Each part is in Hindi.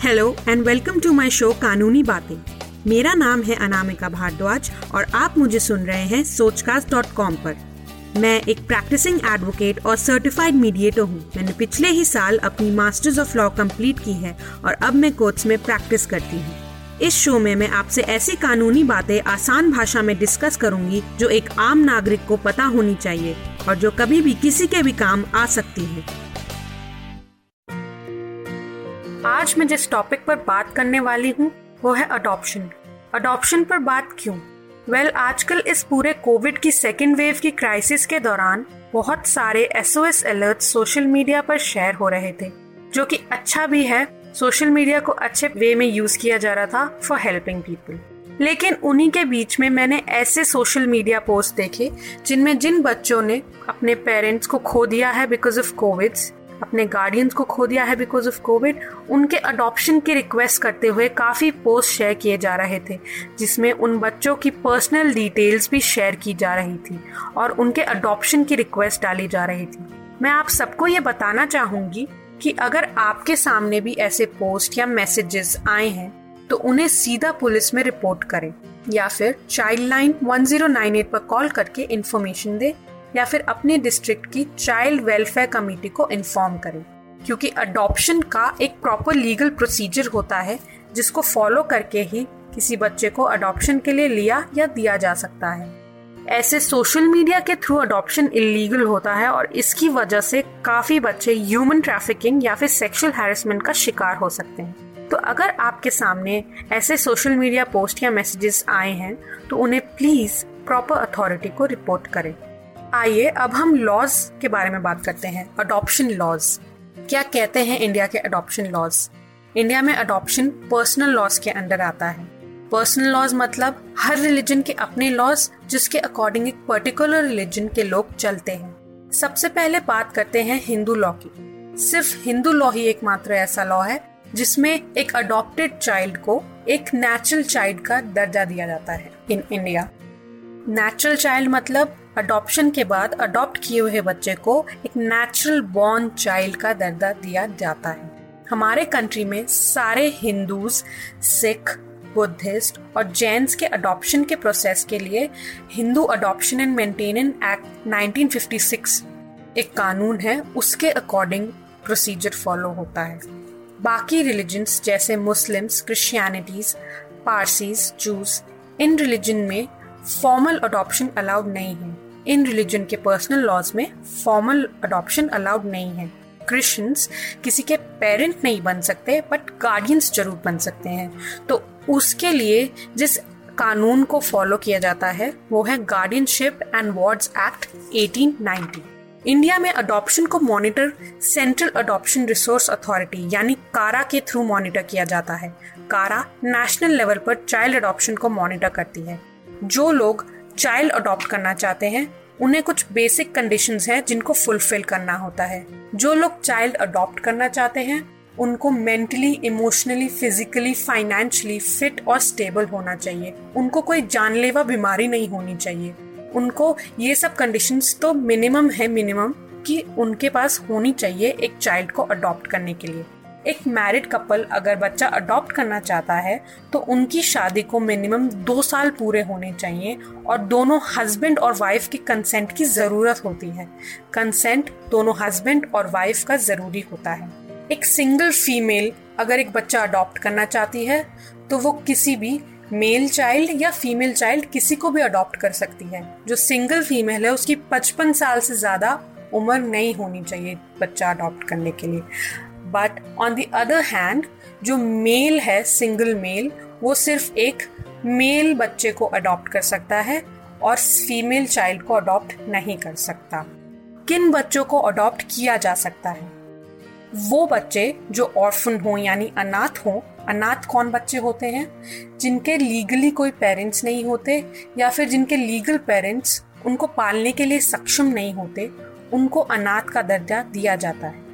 Hello and welcome to my show कानूनी बातें मेरा नाम है अनामिका भारद्वाज और आप मुझे सुन रहे हैं सोचकास्ट डॉट कॉम पर। मैं एक प्रैक्टिसिंग एडवोकेट और सर्टिफाइड मीडिएटर हूँ। मैंने पिछले ही साल अपनी मास्टर्स ऑफ़ लॉ कंप्लीट की है और अब मैं कोर्ट्स में प्रैक्टिस करती हूँ। इस शो में मैं आपसे ऐसी कानूनी बातें आसान भाषा में डिस्कस करूँगी जो एक आम नागरिक को पता होनी चाहिए और जो कभी भी किसी के भी काम आ सकती है। आज मैं जिस टॉपिक पर बात करने वाली हूँ वो है अडॉप्शन अडॉप्शन पर बात क्यों? वेल well, आजकल इस पूरे कोविड की सेकेंड वेव की क्राइसिस के दौरान बहुत सारे एसओएस अलर्ट सोशल मीडिया पर शेयर हो रहे थे जो कि अच्छा भी है सोशल मीडिया को अच्छे वे में यूज़ किया जा रहा था फॉर हेल्पिंग पीपल लेकिन उन्हीं के बीच में मैंने ऐसे सोशल मीडिया पोस्ट देखे जिनमें जिन बच्चों ने अपने पेरेंट्स को खो दिया है बिकॉज़ ऑफ़ कोविड अपने गार्डियंस को खो दिया है बिकॉज़ ऑफ़ कोविड उनके अडॉप्शन की रिक्वेस्ट करते हुए काफ़ी पोस्ट शेयर किए जा रहे थे, जिसमें उन बच्चों की पर्सनल डिटेल्स भी शेयर की जा रही थी और उनके अडॉप्शन की रिक्वेस्ट डाली जा रही थी। मैं आप सबको ये बताना चाहूँगी कि अगर आपके सामने भी ऐसे पोस्ट या मैसेजेस आए हैं तो उन्हें सीधा पुलिस में रिपोर्ट करें या फिर चाइल्ड लाइन 1098 पर कॉल करके इन्फॉर्मेशन दे। या फिर अपने डिस्ट्रिक्ट की चाइल्ड वेलफेयर कमेटी को इन्फॉर्म करें, क्योंकि अडॉप्शन का एक प्रॉपर लीगल प्रोसीजर होता है, जिसको फॉलो करके ही किसी बच्चे को अडॉप्शन के लिए लिया या दिया जा सकता है। ऐसे सोशल मीडिया के थ्रू अडॉप्शन इलीगल होता है और इसकी वजह से काफ़ी बच्चे ह्यूमन ट्रैफिकिंग या फिर सेक्सुअल हैरेसमेंट का शिकार हो सकते हैं। तो अगर आपके सामने ऐसे सोशल मीडिया पोस्ट या मैसेजेस आए हैं तो उन्हें प्लीज़ प्रॉपर अथॉरिटी को रिपोर्ट करें। आइए, अब हम लॉज के बारे में बात करते हैं अडॉप्शन लॉज क्या कहते हैं इंडिया के अडॉप्शन लॉज इंडिया में अडॉप्शन पर्सनल लॉज के अंडर आता है। पर्सनल लॉज मतलब हर रिलीजन के अपने लॉज जिसके अकॉर्डिंग एक पर्टिकुलर रिलीजन के लोग चलते हैं। सबसे पहले बात करते हैं हिंदू लॉ की। सिर्फ़ हिंदू लॉ ही एकमात्र ऐसा लॉ है, जिसमें एक अडॉप्टेड चाइल्ड को एक नेचुरल चाइल्ड का दर्जा दिया जाता है इन इंडिया नेचुरल चाइल्ड मतलब अडॉप्शन के बाद अडॉप्ट किए हुए बच्चे को एक नेचुरल बॉर्न चाइल्ड का दर्जा दिया जाता है। हमारे कंट्री में सारे हिंदूज सिख बुद्धिस्ट और जैन्स के अडॉप्शन के प्रोसेस के लिए Hindu adoption and maintenance act 1956 एक कानून है, उसके अकॉर्डिंग प्रोसीजर फॉलो होता है। बाकी रिलीजन्स जैसे Muslims Christianities Parsis Jews in religion में फॉर्मल अडॉप्शन अलाउड नहीं है। इन रिलीजन के पर्सनल लॉज में फॉर्मल अडॉप्शन अलाउड नहीं है। क्रिश्चियंस किसी के पेरेंट नहीं बन सकते बट गार्डियंस ज़रूर बन सकते हैं। तो उसके लिए जिस कानून को फॉलो किया जाता है, वो है guardianship and wards act 1890 India में अडॉप्शन को monitor central adoption resource authority यानी कारा के थ्रू मॉनिटर किया जाता है। कारा नेशनल लेवल पर चाइल्ड अडॉप्शन को मॉनिटर करती है। जो लोग चाइल्ड अडॉप्ट करना चाहते हैं, उन्हें कुछ बेसिक कंडीशंस हैं जिनको फुलफिल करना होता है। जो लोग चाइल्ड अडॉप्ट करना चाहते हैं, उनको mentally emotionally physically financially fit और स्टेबल होना चाहिए। उनको कोई जानलेवा बीमारी नहीं होनी चाहिए। उनको ये सब कंडीशंस तो मिनिमम है मिनिमम कि उनके पास होनी चाहिए एक चाइल्ड को अडॉप्ट करने के लिए। एक मैरिड कपल अगर बच्चा अडॉप्ट करना चाहता है तो उनकी शादी को मिनिमम दो साल पूरे होने चाहिए और दोनों हस्बैंड और वाइफ की कंसेंट की ज़रूरत होती है। कंसेंट दोनों हस्बैंड और वाइफ का ज़रूरी होता है। एक सिंगल फीमेल अगर एक बच्चा अडॉप्ट करना चाहती है तो वो किसी भी मेल चाइल्ड या फीमेल चाइल्ड किसी को भी अडॉप्ट कर सकती है। जो सिंगल फीमेल है, उसकी पचपन साल से ज़्यादा उम्र नहीं होनी चाहिए बच्चा अडॉप्ट करने के लिए। But on the other hand जो मेल है सिंगल मेल वो सिर्फ़ एक मेल बच्चे को अडॉप्ट कर सकता है और फीमेल चाइल्ड को अडॉप्ट नहीं कर सकता। किन बच्चों को अडॉप्ट किया जा सकता है? वो बच्चे जो ऑर्फन हो, यानी अनाथ हो, अनाथ कौन बच्चे होते हैं? जिनके लीगली कोई पेरेंट्स नहीं होते या फिर जिनके लीगल पेरेंट्स उनको पालने के लिए सक्षम नहीं होते, उनको अनाथ का दर्जा दिया जाता है।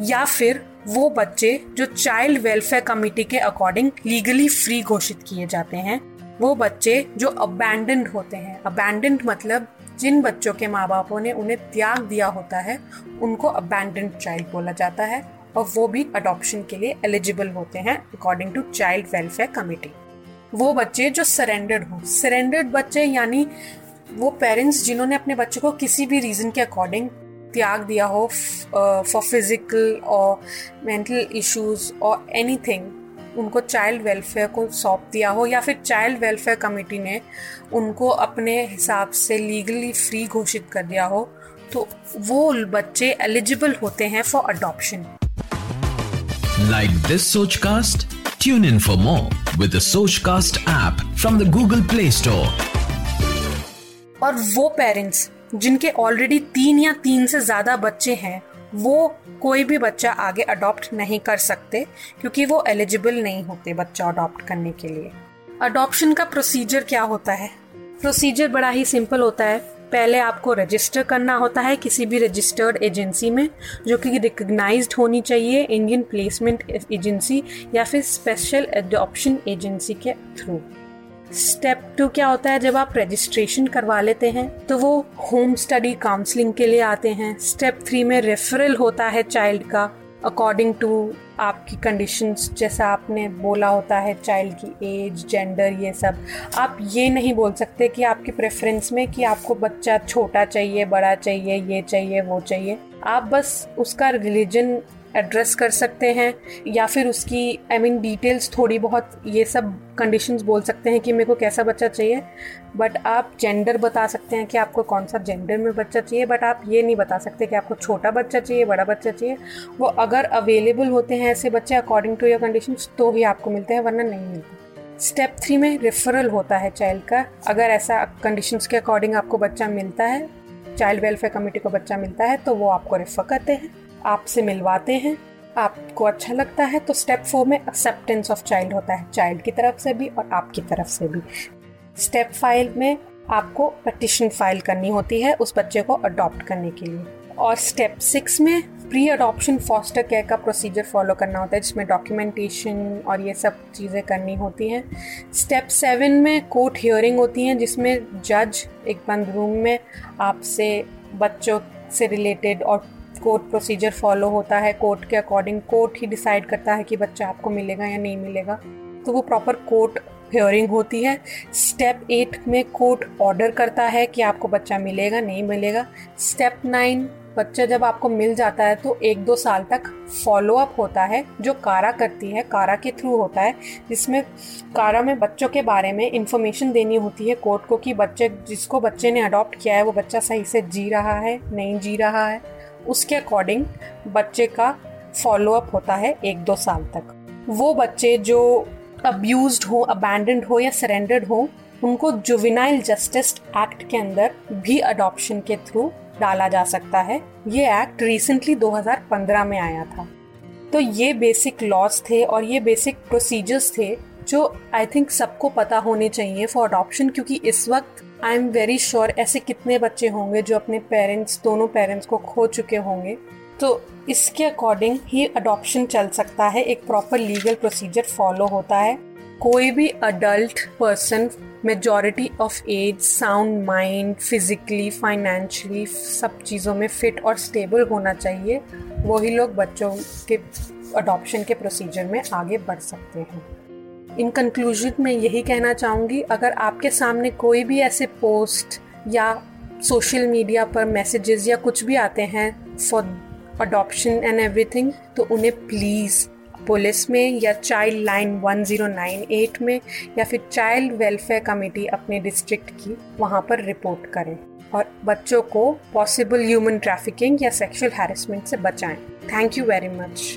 या फिर वो बच्चे जो चाइल्ड वेलफेयर कमेटी के अकॉर्डिंग लीगली फ्री घोषित किए जाते हैं, वो बच्चे जो अबैंडेंड होते हैं। अबैंडेंड मतलब जिन बच्चों के माँ बापों ने उन्हें त्याग दिया होता है, उनको अबैंडेंड चाइल्ड बोला जाता है और वो भी अडॉप्शन के लिए एलिजिबल होते हैं according to child welfare committee वो बच्चे जो सरेंडर्ड हों। सरेंडर्ड बच्चे यानी वो पेरेंट्स जिन्होंने अपने बच्चे को किसी भी रीज़न के अकॉर्डिंग त्याग दिया हो फॉर फ़िज़िकल और मेंटल इश्यूज़ और एनीथिंग उनको चाइल्ड वेलफेयर को सौंप दिया हो या फिर चाइल्ड वेलफेयर कमेटी ने उनको अपने हिसाब से लीगली फ्री घोषित कर दिया हो तो वो बच्चे एलिजिबल होते हैं for adoption like this Sochcast tune in for more with Sochcast app from the Google Play Store और वो पेरेंट्स जिनके ऑलरेडी तीन या तीन से ज़्यादा बच्चे हैं, वो कोई भी बच्चा आगे अडॉप्ट नहीं कर सकते, क्योंकि वो एलिजिबल नहीं होते बच्चा अडॉप्ट करने के लिए। अडॉप्शन का प्रोसीजर क्या होता है? प्रोसीजर बड़ा ही सिंपल होता है। पहले आपको रजिस्टर करना होता है किसी भी रजिस्टर्ड एजेंसी में, जो कि रिकग्नाइज होनी चाहिए इंडियन प्लेसमेंट एजेंसी या फिर स्पेशल एडॉप्शन एजेंसी के थ्रू स्टेप टू क्या होता है? जब आप रजिस्ट्रेशन करवा लेते हैं तो वो होम स्टडी काउंसलिंग के लिए आते हैं। स्टेप थ्री में रेफरल होता है चाइल्ड का अकॉर्डिंग टू आपकी कंडीशंस जैसा आपने बोला होता है चाइल्ड की एज जेंडर ये सब। आप ये नहीं बोल सकते कि आपकी प्रेफरेंस में कि आपको बच्चा छोटा चाहिए, बड़ा चाहिए, ये चाहिए, वो चाहिए। आप बस उसका रिलीजन एड्रेस कर सकते हैं, या फिर उसकी आई मीन डिटेल्स थोड़ी बहुत ये सब कंडीशंस बोल सकते हैं कि मेरे को कैसा बच्चा चाहिए। बट आप जेंडर बता सकते हैं कि आपको कौन सा जेंडर में बच्चा चाहिए। बट आप ये नहीं बता सकते कि आपको छोटा बच्चा चाहिए, बड़ा बच्चा चाहिए। वो अगर अवेलेबल होते हैं ऐसे बच्चे अकॉर्डिंग टू योर कंडीशन तो ही आपको मिलते हैं, वरना नहीं मिलते। स्टेप थ्री में रेफरल होता है चाइल्ड का। अगर ऐसा कंडीशंस के अकॉर्डिंग आपको बच्चा मिलता है चाइल्ड वेलफेयर कमेटी को बच्चा मिलता है तो वो आपको रेफर करते हैं। आपसे मिलवाते हैं। आपको अच्छा लगता है तो स्टेप फोर में एक्सेप्टेंस ऑफ़ चाइल्ड होता है। चाइल्ड की तरफ़ से भी और आपकी तरफ़ से भी। स्टेप फाइव में आपको पटिशन फ़ाइल करनी होती है उस बच्चे को अडॉप्ट करने के लिए। और स्टेप सिक्स में प्री अडॉप्शन फॉस्टर केयर का प्रोसीजर फॉलो करना होता है, जिसमें डॉक्यूमेंटेशन और ये सब चीज़ें करनी होती हैं। स्टेप सेवन में कोर्ट हियरिंग होती हैं, जिसमें जज एक बंद रूम में आपसे, बच्चों से रिलेटेड और कोर्ट प्रोसीजर फॉलो होता है, कोर्ट के अकॉर्डिंग कोर्ट ही डिसाइड करता है कि बच्चा आपको मिलेगा या नहीं मिलेगा। तो वो प्रॉपर कोर्ट हियरिंग होती है। स्टेप एट में कोर्ट ऑर्डर करता है कि आपको बच्चा मिलेगा, नहीं मिलेगा। स्टेप नाइन, बच्चा जब आपको मिल जाता है तो एक दो साल तक फॉलो अप होता है, जो कारा करती है, कारा के थ्रू होता है, जिसमें कारा में बच्चों के बारे में इंफॉर्मेशन देनी होती है कोर्ट को कि बच्चे, जिसको बच्चे ने अडॉप्ट किया है, वो बच्चा सही से जी रहा है, नहीं जी रहा है। उसके अकॉर्डिंग बच्चे का फॉलोअप होता है एक दो साल तक। वो बच्चे जो अब्यूज हो अबैंडेंड हो या सरेंडर्ड हो, उनको जुविनाइल जस्टिस एक्ट के अंदर भी अडॉप्शन के थ्रू डाला जा सकता है। ये एक्ट रिसेंटली 2015 में आया था। तो ये बेसिक लॉज थे और ये बेसिक प्रोसीजर्स थे जो आई थिंक सबको पता होने चाहिए फॉर अडॉप्शन क्योंकि इस वक्त आई एम वेरी श्योर ऐसे कितने बच्चे होंगे जो अपने पेरेंट्स दोनों पेरेंट्स को खो चुके होंगे। तो इसके अकॉर्डिंग ही अडॉप्शन चल सकता है, एक प्रॉपर लीगल प्रोसीजर फॉलो होता है। कोई भी adult person majority of age sound mind physically financially सब चीज़ों में फिट और स्टेबल होना चाहिए, वही लोग बच्चों के अडॉप्शन के प्रोसीजर में आगे बढ़ सकते हैं। इन कंक्लूजन में यही कहना चाहूँगी, अगर आपके सामने कोई भी ऐसे पोस्ट या सोशल मीडिया पर मैसेजेस या कुछ भी आते हैं फॉर अडॉप्शन एंड एवरीथिंग तो उन्हें प्लीज़ पुलिस में या चाइल्ड लाइन 1098 में या फिर चाइल्ड वेलफेयर कमेटी अपने डिस्ट्रिक्ट की वहाँ पर रिपोर्ट करें और बच्चों को पॉसिबल ह्यूमन ट्रैफिकिंग या सेक्सुअल हैरेसमेंट से बचाएँ। Thank you very much